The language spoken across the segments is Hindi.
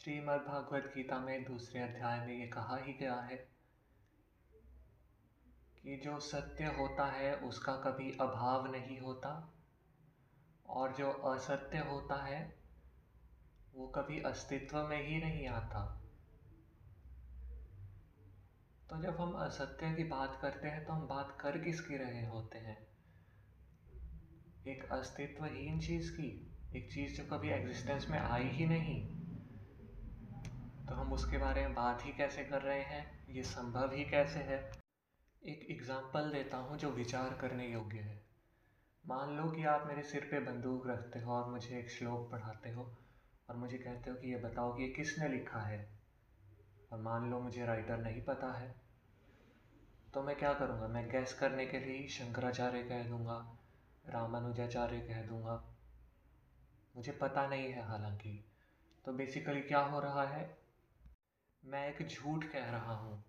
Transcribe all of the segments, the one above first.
श्रीमद् भागवत गीता में दूसरे अध्याय में ये कहा ही गया है कि जो सत्य होता है, उसका कभी अभाव नहीं होता और जो असत्य होता है, वो कभी अस्तित्व में ही नहीं आता। तो जब हम असत्य की बात करते हैं तो हम बात कर किसकी रहे होते हैं? एक अस्तित्वहीन चीज़ की, एक चीज़ जो कभी एग्जिस्टेंस में आई ही नहीं। तो हम उसके बारे में बात ही कैसे कर रहे हैं? ये संभव ही कैसे है? एक एग्ज़ाम्पल देता हूँ जो विचार करने योग्य है। मान लो कि आप मेरे सिर पे बंदूक रखते हो और मुझे एक श्लोक पढ़ाते हो और मुझे कहते हो कि ये बताओ कि ये किसने लिखा है? और मान लो मुझे राइटर नहीं पता है। तो मैं क्या करूँगा? मैं गैस करने के लिए शंकराचार्य कह दूँगा, रामानुजाचार्य कह दूँगा। मुझे पता नहीं है हालाँकि। तो बेसिकली क्या हो रहा है? मैं एक झूठ कह रहा हूँ।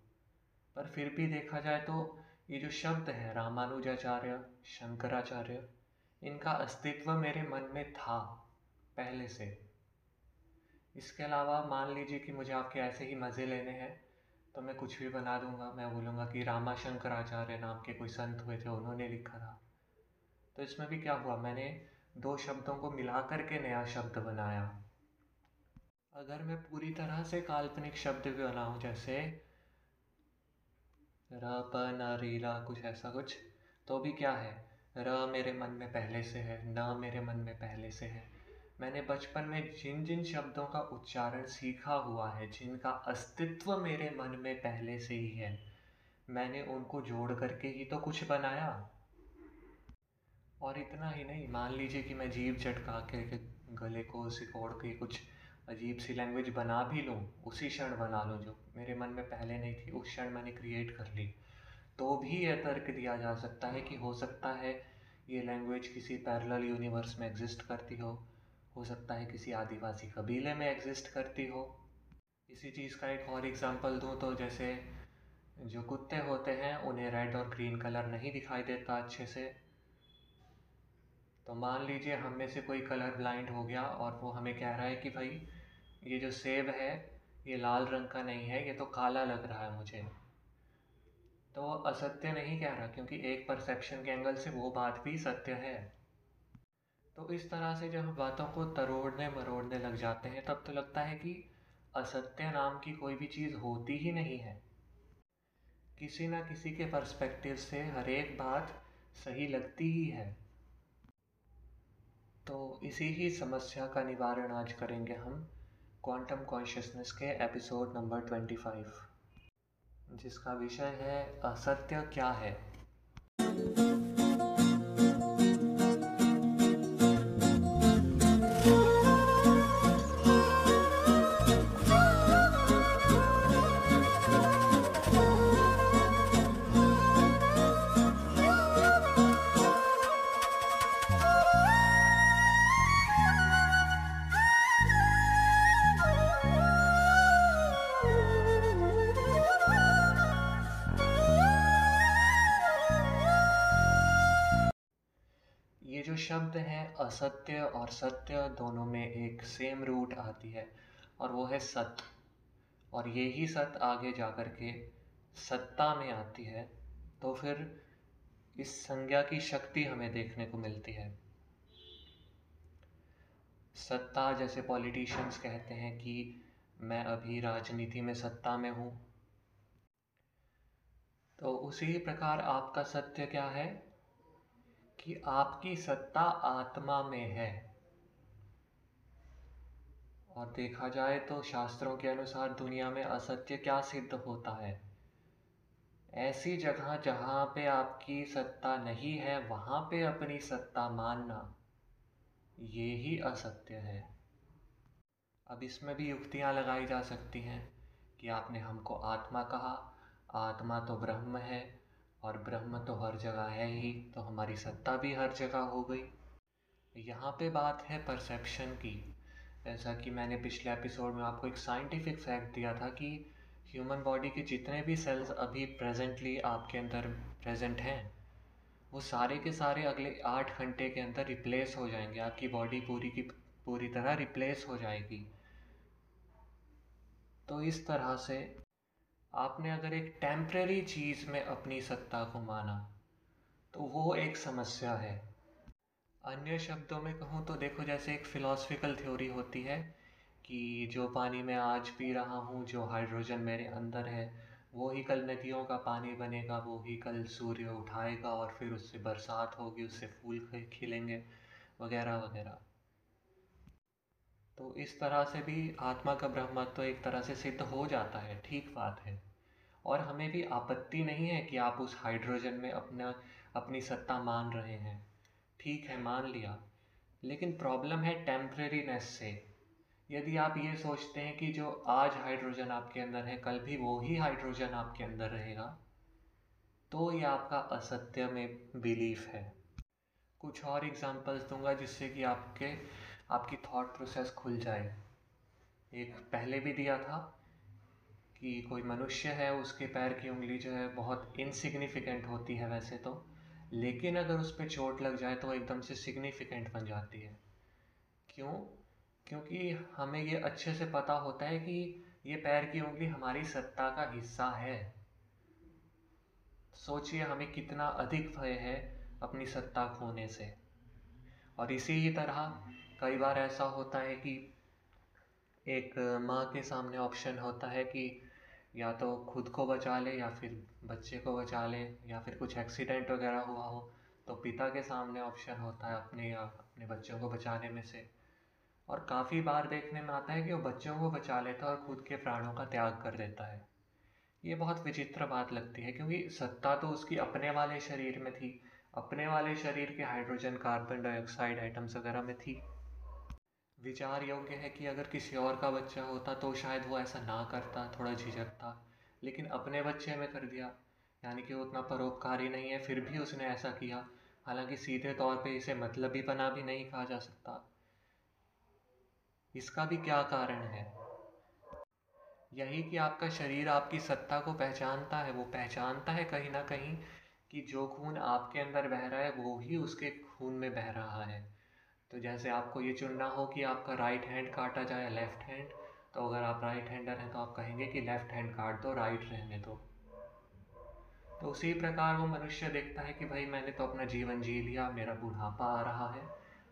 पर फिर भी देखा जाए तो ये जो शब्द है, रामानुजाचार्य, शंकराचार्य, इनका अस्तित्व मेरे मन में था पहले से। इसके अलावा मान लीजिए कि मुझे आपके ऐसे ही मज़े लेने हैं तो मैं कुछ भी बना दूँगा। मैं बोलूँगा कि रामा शंकराचार्य नाम के कोई संत हुए थे, उन्होंने लिखा था। तो इसमें भी क्या हुआ? मैंने दो शब्दों को मिला करके नया शब्द बनाया। अगर मैं पूरी तरह से काल्पनिक शब्द भी बनाऊँ जैसे र, प, न रीला कुछ ऐसा कुछ तो भी क्या है? र मेरे मन में पहले से है, न मेरे मन में पहले से है। मैंने बचपन में जिन जिन शब्दों का उच्चारण सीखा हुआ है, जिनका अस्तित्व मेरे मन में पहले से ही है, मैंने उनको जोड़ करके ही तो कुछ बनाया। और इतना ही नहीं, मान लीजिए कि मैं जीव चटका के गले को सिकोड़ के कुछ अजीब सी लैंग्वेज बना भी लूँ, उसी क्षण बना लूँ जो मेरे मन में पहले नहीं थी, उस क्षण मैंने क्रिएट कर ली। तो भी यह तर्क दिया जा सकता है कि हो सकता है ये लैंग्वेज किसी पैरेलल यूनिवर्स में एग्जिस्ट करती हो हो सकता है किसी आदिवासी कबीले में एग्जिस्ट करती हो। इसी चीज़ का एक और एग्जांपल दूँ तो जैसे जो कुत्ते होते हैं, उन्हें रेड और ग्रीन कलर नहीं दिखाई देता अच्छे से। तो मान लीजिए हम में से कोई कलर ब्लाइंड हो गया और वो हमें कह रहा है कि भाई ये जो सेब है, ये लाल रंग का नहीं है, ये तो काला लग रहा है मुझे। तो असत्य नहीं कह रहा, क्योंकि एक परसेप्शन के एंगल से वो बात भी सत्य है। तो इस तरह से जब बातों को तरोड़ने मरोड़ने लग जाते हैं, तब तो लगता है कि असत्य नाम की कोई भी चीज़ होती ही नहीं है। किसी ना किसी के पर्सपेक्टिव से हर एक बात सही लगती ही है। तो इसी ही समस्या का निवारण आज करेंगे हम। क्वांटम कॉन्शियसनेस के एपिसोड नंबर ट्वेंटी फाइव जिसका विषय है असत्य क्या है? शब्द हैं, असत्य और सत्य दोनों में एक सेम रूट आती है और वो है सत्य और ये ही सत्य आगे जा कर के सत्ता में आती है तो फिर इस संज्ञा की शक्ति हमें देखने को मिलती है। सत्ता जैसे पॉलिटिशियंस कहते हैं कि मैं अभी राजनीति में सत्ता में हूँ। तो उसी प्रकार आपका सत्य क्या है? कि आपकी सत्ता आत्मा में है। और देखा जाए तो शास्त्रों के अनुसार दुनिया में असत्य क्या सिद्ध होता है? ऐसी जगह जहाँ पे आपकी सत्ता नहीं है, वहाँ पे अपनी सत्ता मानना, ये ही असत्य है। अब इसमें भी युक्तियाँ लगाई जा सकती हैं कि आपने हमको आत्मा कहा। आत्मा तो ब्रह्म है और ब्रह्म तो हर जगह है ही तो हमारी सत्ता भी हर जगह हो गई। यहाँ पे बात है परसेप्शन की। जैसा कि मैंने पिछले एपिसोड में आपको एक साइंटिफिक फैक्ट दिया था कि ह्यूमन बॉडी के जितने भी सेल्स अभी प्रेजेंटली आपके अंदर प्रेजेंट हैं, वो सारे के सारे अगले आठ घंटे के अंदर रिप्लेस हो जाएँगे। आपकी बॉडी पूरी की पूरी तरह रिप्लेस हो जाएगी। तो इस तरह से आपने अगर एक टेम्प्रेरी चीज़ में अपनी सत्ता को माना तो वो एक समस्या है। अन्य शब्दों में कहूँ तो देखो जैसे एक फ़िलासफ़िकल थ्योरी होती है कि जो पानी मैं आज पी रहा हूँ, जो हाइड्रोजन मेरे अंदर है, वो ही कल नदियों का पानी बनेगा, वो ही कल सूर्य उठाएगा और फिर उससे बरसात होगी, उससे फूल खिलेंगे, वगैरह वगैरह। तो इस तरह से भी आत्मा का ब्रह्मत्व तो एक तरह से सिद्ध हो जाता है, ठीक बात है। और हमें भी आपत्ति नहीं है कि आप उस हाइड्रोजन में अपना, अपनी सत्ता मान रहे हैं। ठीक है, मान लिया। लेकिन प्रॉब्लम है टेम्प्रेरीनेस से। यदि आप ये सोचते हैं कि जो आज हाइड्रोजन आपके अंदर है, कल भी वो ही हाइड्रोजन आपके अंदर रहेगा तो ये आपका असत्य में बिलीफ है। कुछ और एग्जांपल्स दूँगा जिससे कि आपके आपकी थॉट प्रोसेस खुल जाए। एक पहले भी दिया था कि कोई मनुष्य है, उसके पैर की उंगली जो है बहुत इनसिग्निफिकेंट होती है वैसे तो लेकिन अगर उस पर चोट लग जाए तो एकदम से सिग्निफिकेंट बन जाती है। क्यों? क्योंकि हमें ये अच्छे से पता होता है कि ये पैर की उंगली हमारी सत्ता का हिस्सा है। सोचिए हमें कितना अधिक भय है अपनी सत्ता खोने से। और इसी ही तरह कई बार ऐसा होता है कि एक माँ के सामने ऑप्शन होता है कि या तो खुद को बचा ले या फिर बच्चे को बचा ले या फिर कुछ एक्सीडेंट वगैरह हुआ हो तो पिता के सामने ऑप्शन होता है अपने या अपने बच्चों को बचाने में से। और काफ़ी बार देखने में आता है कि वो बच्चों को बचा लेता है और खुद के प्राणों का त्याग कर देता है। ये बहुत विचित्र बात लगती है, क्योंकि सत्ता तो उसकी अपने वाले शरीर में थी, अपने वाले शरीर के हाइड्रोजन कार्बन डाइऑक्साइड आइटम्स वगैरह में थी। विचार योग्य है कि अगर किसी और का बच्चा होता तो शायद वो ऐसा ना करता, थोड़ा झिझकता। लेकिन अपने बच्चे में कर दिया। यानी कि वो उतना परोपकारी नहीं है, फिर भी उसने ऐसा किया। हालाँकि सीधे तौर पे इसे मतलबी बना भी नहीं कहा जा सकता। इसका भी क्या कारण है? यही कि आपका शरीर आपकी सत्ता को पहचानता है। वो पहचानता है कहीं ना कहीं कि जो खून आपके अंदर बह रहा है, वो ही उसके खून में बह रहा है। तो जैसे आपको ये चुनना हो कि आपका राइट हैंड काटा जाए लेफ़्ट हैंड तो अगर आप राइट हैंडर हैं तो आप कहेंगे कि लेफ़्ट हैंड काट दो राइट रहने दो। तो उसी प्रकार वो मनुष्य देखता है कि भाई मैंने तो अपना जीवन जी लिया, मेरा बुढ़ापा आ रहा है,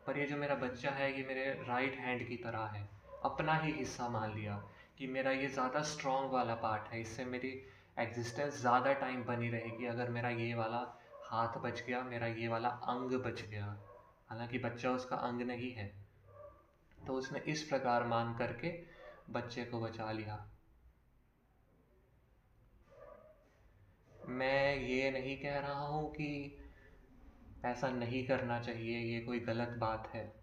पर ये जो मेरा बच्चा है, ये मेरे राइट हैंड की तरह है, अपना ही हिस्सा मान लिया कि मेरा ये ज़्यादा स्ट्रॉन्ग वाला पार्ट है, इससे मेरी एग्जिस्टेंस ज़्यादा टाइम बनी रहेगी, अगर मेरा ये वाला हाथ बच गया, मेरा ये वाला अंग बच गया। हालाँकि बच्चा उसका अंग नहीं है तो उसने इस प्रकार मान करके बच्चे को बचा लिया। मैं ये नहीं कह रहा हूँ कि ऐसा नहीं करना चाहिए, ये कोई गलत बात है।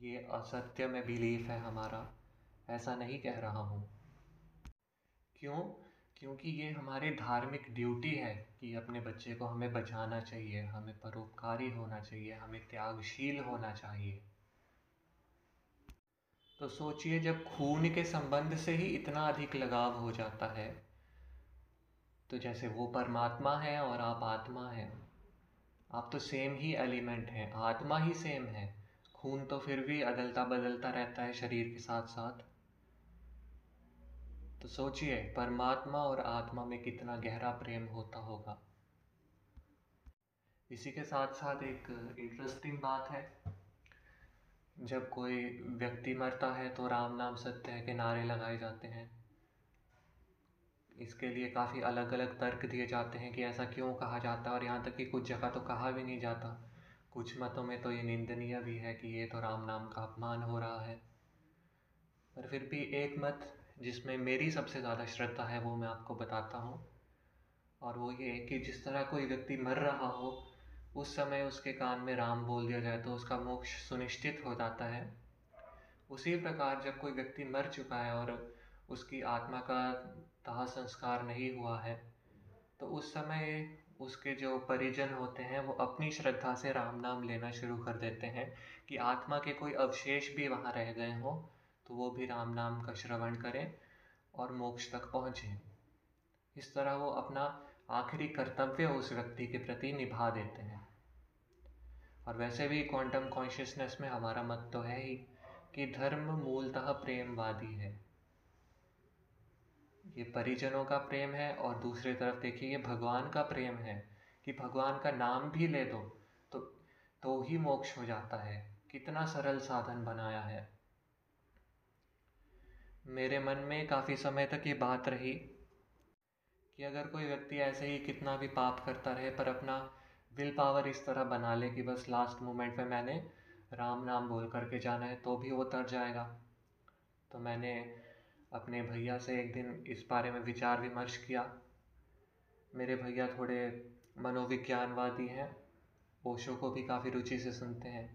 ये असत्य में बिलीफ है हमारा, ऐसा नहीं कह रहा हूँ। क्यों? क्योंकि ये हमारी धार्मिक ड्यूटी है कि अपने बच्चे को हमें बचाना चाहिए, हमें परोपकारी होना चाहिए, हमें त्यागशील होना चाहिए। तो सोचिए जब खून के संबंध से ही इतना अधिक लगाव हो जाता है तो जैसे वो परमात्मा है और आप आत्मा हैं। आप तो सेम ही एलिमेंट हैं, आत्मा ही सेम है। खून तो फिर भी अदलता बदलता रहता है शरीर के साथ साथ तो सोचिए, परमात्मा और आत्मा में कितना गहरा प्रेम होता होगा। इसी के साथ साथ एक इंटरेस्टिंग बात है। जब कोई व्यक्ति मरता है तो राम नाम सत्य है के नारे लगाए जाते हैं। इसके लिए काफ़ी अलग अलग तर्क दिए जाते हैं कि ऐसा क्यों कहा जाता है और यहाँ तक कि कुछ जगह तो कहा भी नहीं जाता। कुछ मतों में तो ये निंदनीय भी है कि ये तो राम नाम का अपमान हो रहा है। पर फिर भी एक मत जिसमें मेरी सबसे ज़्यादा श्रद्धा है वो मैं आपको बताता हूँ। और वो ये कि जिस तरह कोई व्यक्ति मर रहा हो, उस समय उसके कान में राम बोल दिया जाए तो उसका मोक्ष सुनिश्चित हो जाता है। उसी प्रकार जब कोई व्यक्ति मर चुका है और उसकी आत्मा का दाह संस्कार नहीं हुआ है तो उस समय उसके जो परिजन होते हैं वो अपनी श्रद्धा से राम नाम लेना शुरू कर देते हैं कि आत्मा के कोई अवशेष भी वहाँ रह गए हों। तो वो भी राम नाम का श्रवण करें और मोक्ष तक पहुँचें। इस तरह वो अपना आखिरी कर्तव्य उस व्यक्ति के प्रति निभा देते हैं। और वैसे भी क्वांटम कॉन्शियसनेस में हमारा मत तो है ही कि धर्म मूलतः प्रेमवादी है। ये परिजनों का प्रेम है और दूसरी तरफ़ देखिए ये भगवान का प्रेम है कि भगवान का नाम भी ले दो तो तो ही मोक्ष हो जाता है। कितना सरल साधन बनाया है। मेरे मन में काफ़ी समय तक ये बात रही कि अगर कोई व्यक्ति ऐसे ही कितना भी पाप करता रहे पर अपना विल पावर इस तरह बना ले कि बस लास्ट मोमेंट में मैंने राम नाम बोल करके जाना है तो भी वो तर जाएगा। तो मैंने अपने भैया से एक दिन इस बारे में विचार विमर्श किया। मेरे भैया थोड़े मनोविज्ञानवादी हैं, ओशो को भी काफ़ी रुचि से सुनते हैं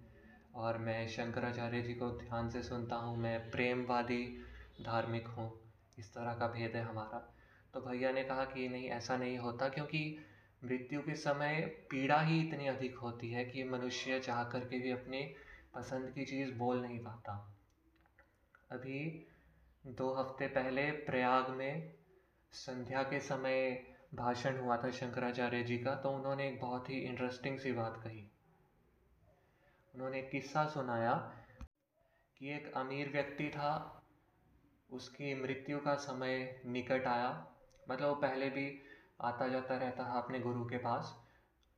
और मैं शंकराचार्य जी को ध्यान से सुनता हूँ, मैं प्रेमवादी धार्मिक हूँ, इस तरह का भेद है हमारा। तो भैया ने कहा कि नहीं, ऐसा नहीं होता क्योंकि मृत्यु के समय पीड़ा ही इतनी अधिक होती है कि मनुष्य चाह करके भी अपनी पसंद की चीज़ बोल नहीं पाता। अभी दो हफ़्ते पहले प्रयाग में संध्या के समय भाषण हुआ था शंकराचार्य जी का तो उन्होंने एक बहुत ही इंटरेस्टिंग सी बात कही। उन्होंने किस्सा सुनाया कि एक अमीर व्यक्ति था उसकी मृत्यु का समय निकट आया। मतलब वो पहले भी आता जाता रहता था अपने गुरु के पास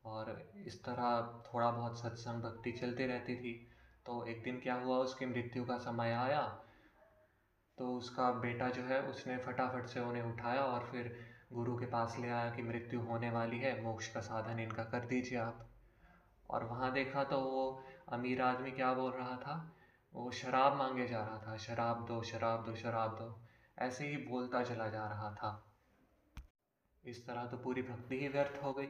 और इस तरह थोड़ा बहुत सत्संग भक्ति चलती रहती थी। तो एक दिन क्या हुआ, उसकी मृत्यु का समय आया। तो उसका बेटा जो है, उसने फटाफट से उन्हें उठाया और फिर गुरु के पास ले आया कि मृत्यु होने वाली है, मोक्ष का साधन इनका कर दीजिए आप। और वहाँ देखा तो वो अमीर आदमी क्या बोल रहा था वो शराब मांगे जा रहा था, शराब दो शराब दो शराब दो। ऐसे ही बोलता चला जा रहा था। इस तरह तो पूरी भक्ति ही व्यर्थ हो गई।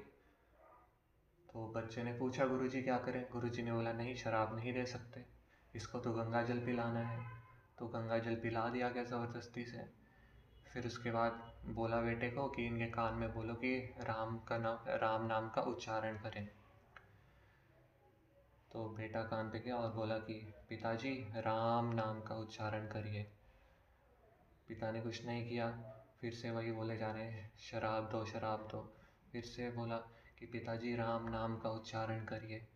तो बच्चे ने पूछा, गुरुजी क्या करें? गुरुजी ने बोला, नहीं, शराब नहीं दे सकते। इसको तो गंगा जल पिलाना है। तो गंगा जल पिला दिया गया ज़बरदस्ती से। फिर उसके बाद बोला बेटे को कि इनके कान में बोलो कि राम का नाम, राम नाम का उच्चारण करें। तो बेटा कान पे गया और बोला कि, पिताजी, राम नाम का उच्चारण करिए। पिता ने कुछ नहीं किया। फिर से वही बोले जा रहे हैं, शराब दो शराब दो। फिर से बोला कि, पिताजी, राम नाम का उच्चारण करिए।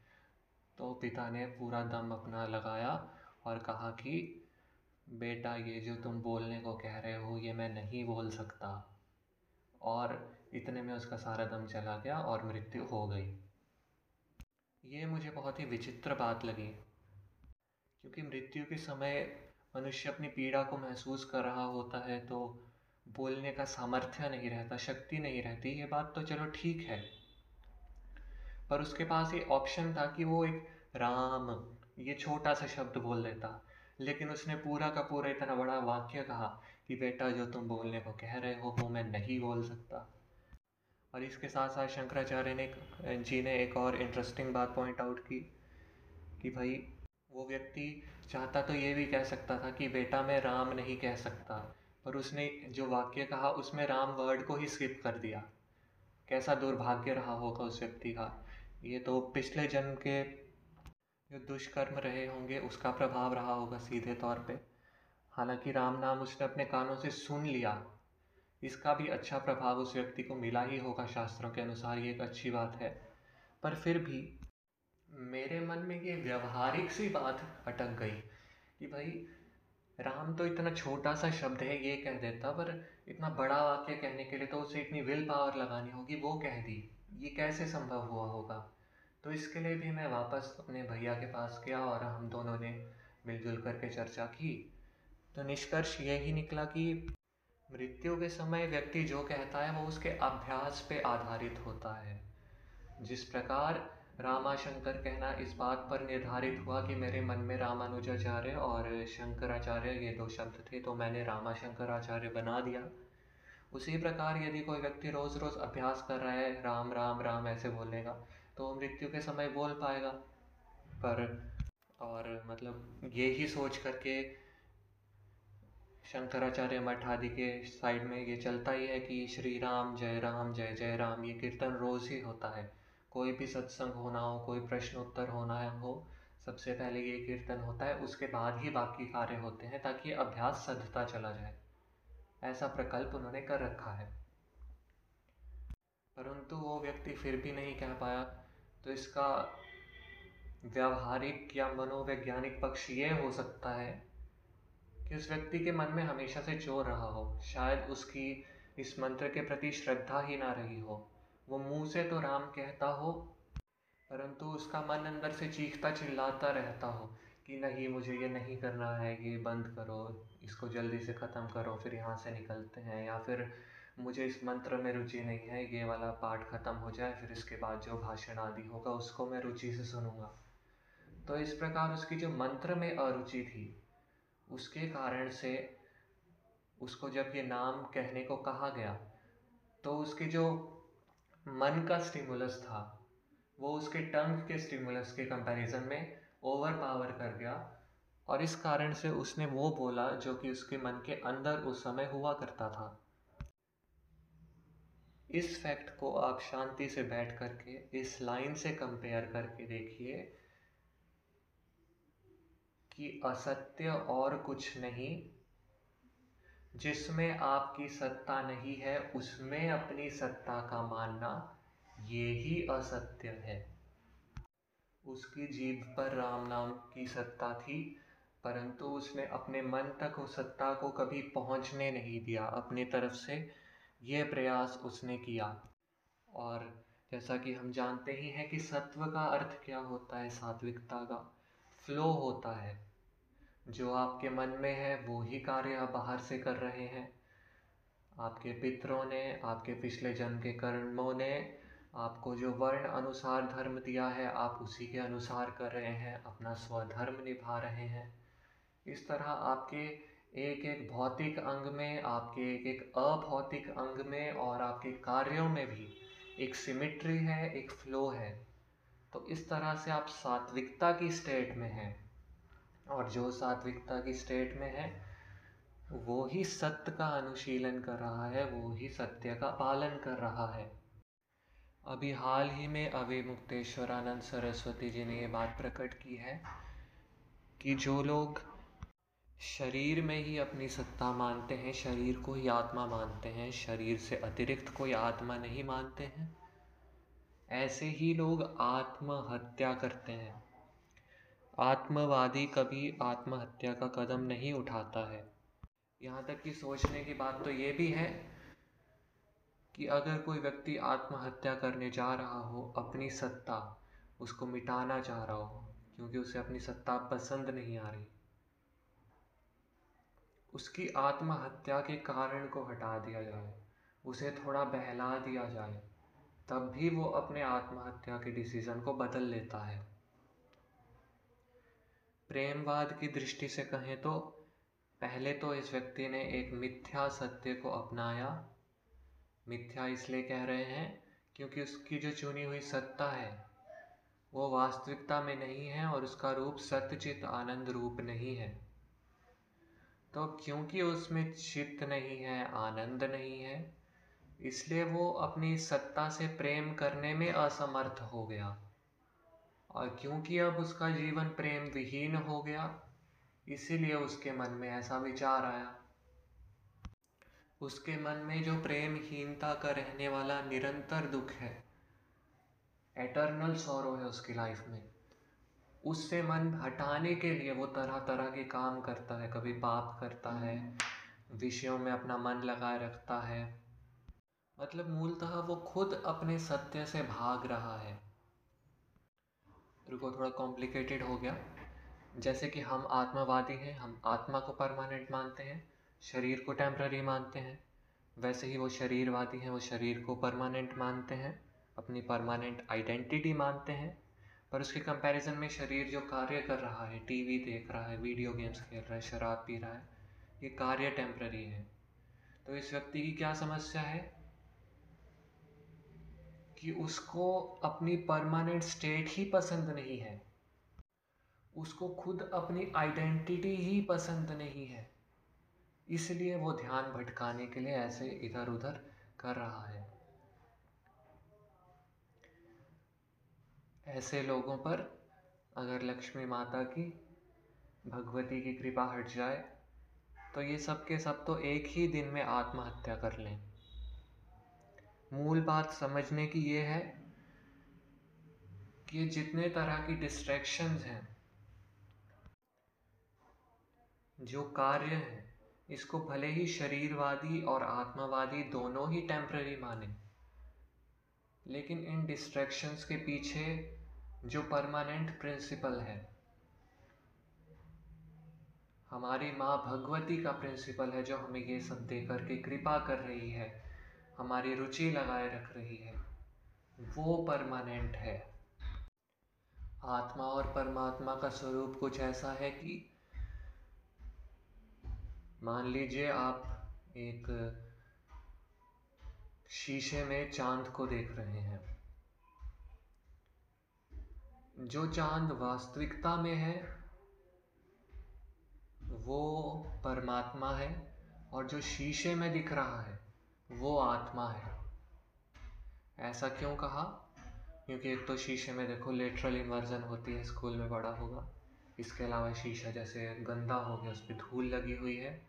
तो पिता ने पूरा दम अपना लगाया और कहा कि, बेटा, ये जो तुम बोलने को कह रहे हो, ये मैं नहीं बोल सकता। और इतने में उसका सारा दम चला गया और मृत्यु हो गई। ये मुझे बहुत ही विचित्र बात लगी। क्योंकि मृत्यु के समय मनुष्य अपनी पीड़ा को महसूस कर रहा होता है तो बोलने का सामर्थ्य नहीं रहता, शक्ति नहीं रहती, ये बात तो चलो ठीक है। पर उसके पास ये ऑप्शन था कि वो एक राम, ये छोटा सा शब्द बोल देता। लेकिन उसने पूरा का पूरा इतना बड़ा वाक्य कहा कि, बेटा, जो तुम बोलने को कह रहे हो, वो मैं नहीं बोल सकता। और इसके साथ साथ शंकराचार्य ने जी ने एक और इंटरेस्टिंग बात पॉइंट आउट की, कि भाई, वो व्यक्ति चाहता तो ये भी कह सकता था कि बेटा मैं राम नहीं कह सकता, पर उसने जो वाक्य कहा, उसमें राम वर्ड को ही स्किप कर दिया। कैसा दुर्भाग्य रहा होगा उस व्यक्ति का? ये तो पिछले जन्म के जो दुष्कर्म रहे होंगे, उसका प्रभाव रहा होगा सीधे तौर पे। हालाँकि राम नाम उसने अपने कानों से सुन लिया इसका भी अच्छा प्रभाव उस व्यक्ति को मिला ही होगा, शास्त्रों के अनुसार ये एक अच्छी बात है। पर फिर भी मेरे मन में ये व्यवहारिक सी बात अटक गई कि भाई, राम तो इतना छोटा सा शब्द है, ये कह देता, पर इतना बड़ा वाक्य कहने के लिए तो उसे इतनी विल पावर लगानी होगी, वो कह दी। ये कैसे संभव हुआ होगा? तो इसके लिए भी मैं वापस अपने भैया के पास गया और हम दोनों ने मिलजुल करके चर्चा की। तो निष्कर्ष यही निकला कि मृत्यु के समय व्यक्ति जो कहता है, वो उसके अभ्यास पे आधारित होता है। जिस प्रकार रामाशंकर कहना इस बात पर निर्धारित हुआ कि मेरे मन में रामानुजाचार्य और शंकराचार्य, ये दो शब्द थे तो मैंने रामाशंकराचार्य बना दिया। उसी प्रकार यदि कोई व्यक्ति रोज़ रोज़ अभ्यास कर रहा है, राम राम राम, ऐसे बोलेगा तो मृत्यु के समय बोल पाएगा। पर, और मतलब ये ही सोच करके शंकराचार्य मठ आदि के साइड में ये चलता ही है कि श्री राम, जय राम, जय जय राम, ये कीर्तन रोज़ ही होता है। कोई भी सत्संग होना हो, कोई प्रश्न उत्तर होना है हो सबसे पहले ये कीर्तन होता है, उसके बाद ही बाकी कार्य होते हैं ताकि अभ्यास सधता चला जाए। ऐसा प्रकल्प उन्होंने कर रखा है। परंतु वो व्यक्ति फिर भी नहीं कह पाया। तो इसका व्यावहारिक या मनोवैज्ञानिक पक्ष ये हो सकता है कि उस व्यक्ति के मन में हमेशा से चोर रहा हो, शायद उसकी इस मंत्र के प्रति श्रद्धा ही ना रही हो। वो मुँह से तो राम कहता हो, परंतु उसका मन अंदर से चीखता चिल्लाता रहता हो कि नहीं, मुझे ये नहीं करना है, ये बंद करो, इसको जल्दी से ख़त्म करो, फिर यहाँ से निकलते हैं, या फिर मुझे इस मंत्र में रुचि नहीं है, ये वाला पाठ ख़त्म हो जाए, फिर इसके बाद जो भाषण आदि होगा, उसको मैं रुचि से सुनूँगा। तो इस प्रकार उसकी जो मंत्र में अरुचि थी उसके कारण से उसको जब ये नाम कहने को कहा गया तो उसके जो मन का स्टिमुलस था, वो उसके टंग के स्टिमुलस के कंपैरिजन में ओवर पावर कर गया और इस कारण से उसने वो बोला जो कि उसके मन के अंदर उस समय हुआ करता था। इस फैक्ट को आप शांति से बैठ करके, इस लाइन से कंपेयर करके देखिए कि असत्य और कुछ नहीं। जिसमें आपकी सत्ता नहीं है, उसमें अपनी सत्ता का मानना, ये ही असत्य है। उसकी जीभ पर राम नाम की सत्ता थी, परंतु उसने अपने मन तक उस सत्ता को कभी पहुँचने नहीं दिया। अपनी तरफ़ से यह प्रयास उसने किया। और जैसा कि हम जानते ही हैं कि सत्व का अर्थ क्या होता है? सात्विकता का। फ्लो होता है। जो आपके मन में है, वो ही कार्य आप बाहर से कर रहे हैं। आपके पितरों ने, आपके पिछले जन्म के कर्मों ने आपको जो वर्ण अनुसार धर्म दिया है, आप उसी के अनुसार कर रहे हैं, अपना स्वधर्म निभा रहे हैं। इस तरह आपके एक एक भौतिक अंग में, आपके एक एक अभौतिक अंग में और आपके कार्यों में भी एक सिमिट्री है, एक फ्लो है। तो इस तरह से आप सात्विकता की स्टेट में हैं। और जो सात्विकता की स्टेट में है, वो ही सत्य का अनुशीलन कर रहा है, वो ही सत्य का पालन कर रहा है। अभी हाल ही में अभी मुक्तेश्वरानंद सरस्वती जी ने ये बात प्रकट की है कि जो लोग शरीर में ही अपनी सत्ता मानते हैं, शरीर को ही आत्मा मानते हैं, शरीर से अतिरिक्त कोई आत्मा नहीं मानते हैं, ऐसे ही लोग आत्महत्या करते हैं। आत्मवादी कभी आत्महत्या का कदम नहीं उठाता है। यहाँ तक कि सोचने की बात तो ये भी है कि अगर कोई व्यक्ति आत्महत्या करने जा रहा हो, अपनी सत्ता उसको मिटाना चाह रहा हो, क्योंकि उसे अपनी सत्ता पसंद नहीं आ रही, उसकी आत्महत्या के कारण को हटा दिया जाए, उसे थोड़ा बहला दिया जाए, तब भी वो अपने आत्महत्या के डिसीज़न को बदल लेता है। प्रेमवाद की दृष्टि से कहें तो पहले तो इस व्यक्ति ने एक मिथ्या सत्य को अपनाया। मिथ्या इसलिए कह रहे हैं क्योंकि उसकी जो चुनी हुई सत्ता है, वो वास्तविकता में नहीं है और उसका रूप सत्यचित आनंद रूप नहीं है। तो क्योंकि उसमें चित्त नहीं है, आनंद नहीं है, इसलिए वो अपनी सत्ता से प्रेम करने में असमर्थ हो गया। और क्योंकि अब उसका जीवन प्रेम विहीन हो गया, इसीलिए उसके मन में ऐसा विचार आया। उसके मन में जो प्रेमहीनता का रहने वाला निरंतर दुख है एटर्नल सौरो है उसकी लाइफ में, उससे मन हटाने के लिए वो तरह तरह के काम करता है, कभी पाप करता है, विषयों में अपना मन लगाए रखता है। मतलब मूलतः वो खुद अपने सत्य से भाग रहा है। रुको, थोड़ा कॉम्प्लिकेटेड हो गया। जैसे कि हम आत्मावादी हैं, हम आत्मा को परमानेंट मानते हैं, शरीर को टेम्प्ररी मानते हैं। वैसे ही वो शरीरवादी हैं, वो शरीर को परमानेंट मानते हैं, अपनी परमानेंट आइडेंटिटी मानते हैं। पर उसके कंपैरिजन में शरीर जो कार्य कर रहा है टीवी देख रहा है वीडियो गेम्स खेल रहा है, शराब पी रहा है, ये कार्य टेम्प्ररी है। तो इस व्यक्ति की क्या समस्या है? कि उसको अपनी परमानेंट स्टेट ही पसंद नहीं है। उसको खुद अपनी आइडेंटिटी ही पसंद नहीं है। इसलिए वो ध्यान भटकाने के लिए ऐसे इधर उधर कर रहा है। ऐसे लोगों पर अगर लक्ष्मी माता की, भगवती की कृपा हट जाए तो ये सब के सब तो एक ही दिन में आत्महत्या कर लें। मूल बात समझने की ये है कि जितने तरह की डिस्ट्रैक्शंस हैं, जो कार्य है, इसको भले ही शरीरवादी और आत्मावादी दोनों ही टेम्प्ररी माने, लेकिन इन डिस्ट्रैक्शंस के पीछे जो परमानेंट प्रिंसिपल है, हमारी माँ भगवती का प्रिंसिपल है जो हमें ये सब दे करके कृपा कर रही है। हमारी रुचि लगाए रख रही है। वो परमानेंट है। आत्मा और परमात्मा का स्वरूप कुछ ऐसा है कि मान लीजिए आप एक शीशे में चाँद को देख रहे हैं। जो चाँद वास्तविकता में है, वो परमात्मा है और जो शीशे में दिख रहा है वो आत्मा है। ऐसा क्यों कहा? क्योंकि एक तो शीशे में देखो लेटरल इन्वर्जन होती है स्कूल में पढ़ा होगा। इसके अलावा शीशा जैसे गंदा हो गया उस पर धूल लगी हुई है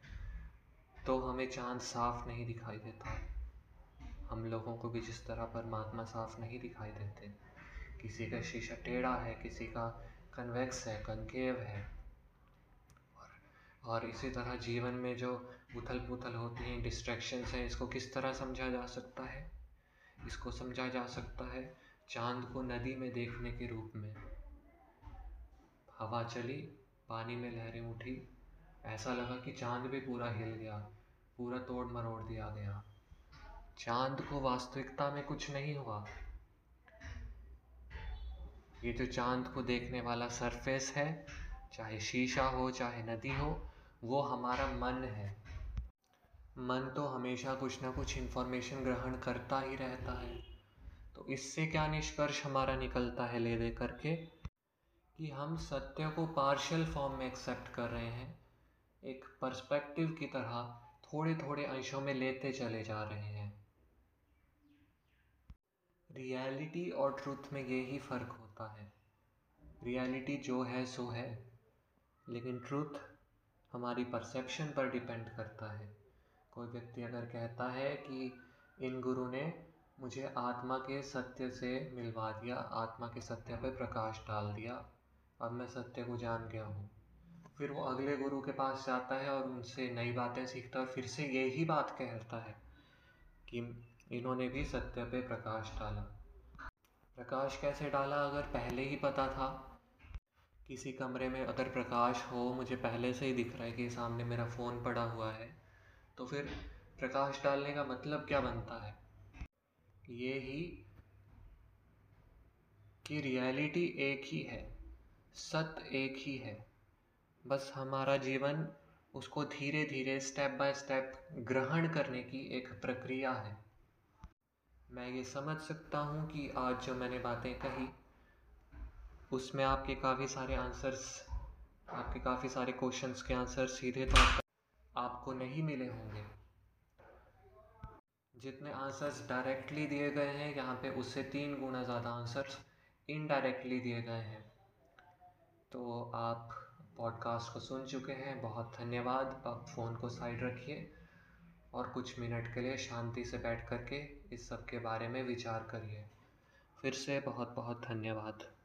तो हमें चाँद साफ़ नहीं दिखाई देता। हम लोगों को भी जिस तरह परमात्मा साफ़ नहीं दिखाई देते। किसी का शीशा टेढ़ा है, किसी का कन्वेक्स है कनकेव है। और इसी तरह जीवन में जो उथल पुथल होती हैं डिस्ट्रैक्शंस हैं, इसको किस तरह समझा जा सकता है? इसको समझा जा सकता है चाँद को नदी में देखने के रूप में। हवा चली, पानी में लहरें उठी। ऐसा लगा कि चाँद भी पूरा हिल गया, पूरा तोड़ मरोड़ दिया गया। चाँद को वास्तविकता में कुछ नहीं हुआ। ये जो चाँद को देखने वाला सरफेस है, चाहे शीशा हो, चाहे नदी हो, वो हमारा मन है। मन तो हमेशा कुछ ना कुछ इन्फॉर्मेशन ग्रहण करता ही रहता है। तो इससे क्या निष्कर्ष हमारा निकलता है ले दे करके कि हम सत्य को पार्शियल फॉर्म में एक्सेप्ट कर रहे हैं। एक पर्सपेक्टिव की तरह थोड़े थोड़े अंशों में लेते चले जा रहे हैं। रियलिटी और ट्रूथ में ये ही फ़र्क होता है। रियलिटी जो है, सो है। लेकिन ट्रुथ हमारी परसेप्शन पर डिपेंड करता है। कोई व्यक्ति अगर कहता है कि इन गुरु ने मुझे आत्मा के सत्य से मिलवा दिया, आत्मा के सत्य पर प्रकाश डाल दिया अब मैं सत्य को जान गया हूँ। फिर वो अगले गुरु के पास जाता है और उनसे नई बातें सीखता है और फिर से यही बात कहता है कि इन्होंने भी सत्य पे प्रकाश डाला। प्रकाश कैसे डाला? अगर पहले ही पता था, किसी कमरे में अगर प्रकाश हो, मुझे पहले से ही दिख रहा है कि सामने मेरा फ़ोन पड़ा हुआ है। तो फिर प्रकाश डालने का मतलब क्या बनता है? ये ही कि रियलिटी एक ही है, सत्य एक ही है। बस हमारा जीवन उसको धीरे धीरे स्टेप बाय स्टेप ग्रहण करने की एक प्रक्रिया है। मैं ये समझ सकता हूँ कि आज जो मैंने बातें कही, उसमें आपके काफ़ी सारे आंसर्स आपके काफ़ी सारे क्वेश्चंस के आंसर सीधे तौर पर आपको नहीं मिले होंगे। जितने आंसर्स डायरेक्टली दिए गए हैं, यहाँ पे उससे तीन गुना ज़्यादा आंसर्स इनडायरेक्टली दिए गए हैं। तो आप पॉडकास्ट को सुन चुके हैं। बहुत धन्यवाद। आप फ़ोन को साइड रखिए और कुछ मिनट के लिए शांति से बैठ कर के इस सब के बारे में विचार करिए। फिर से बहुत बहुत धन्यवाद।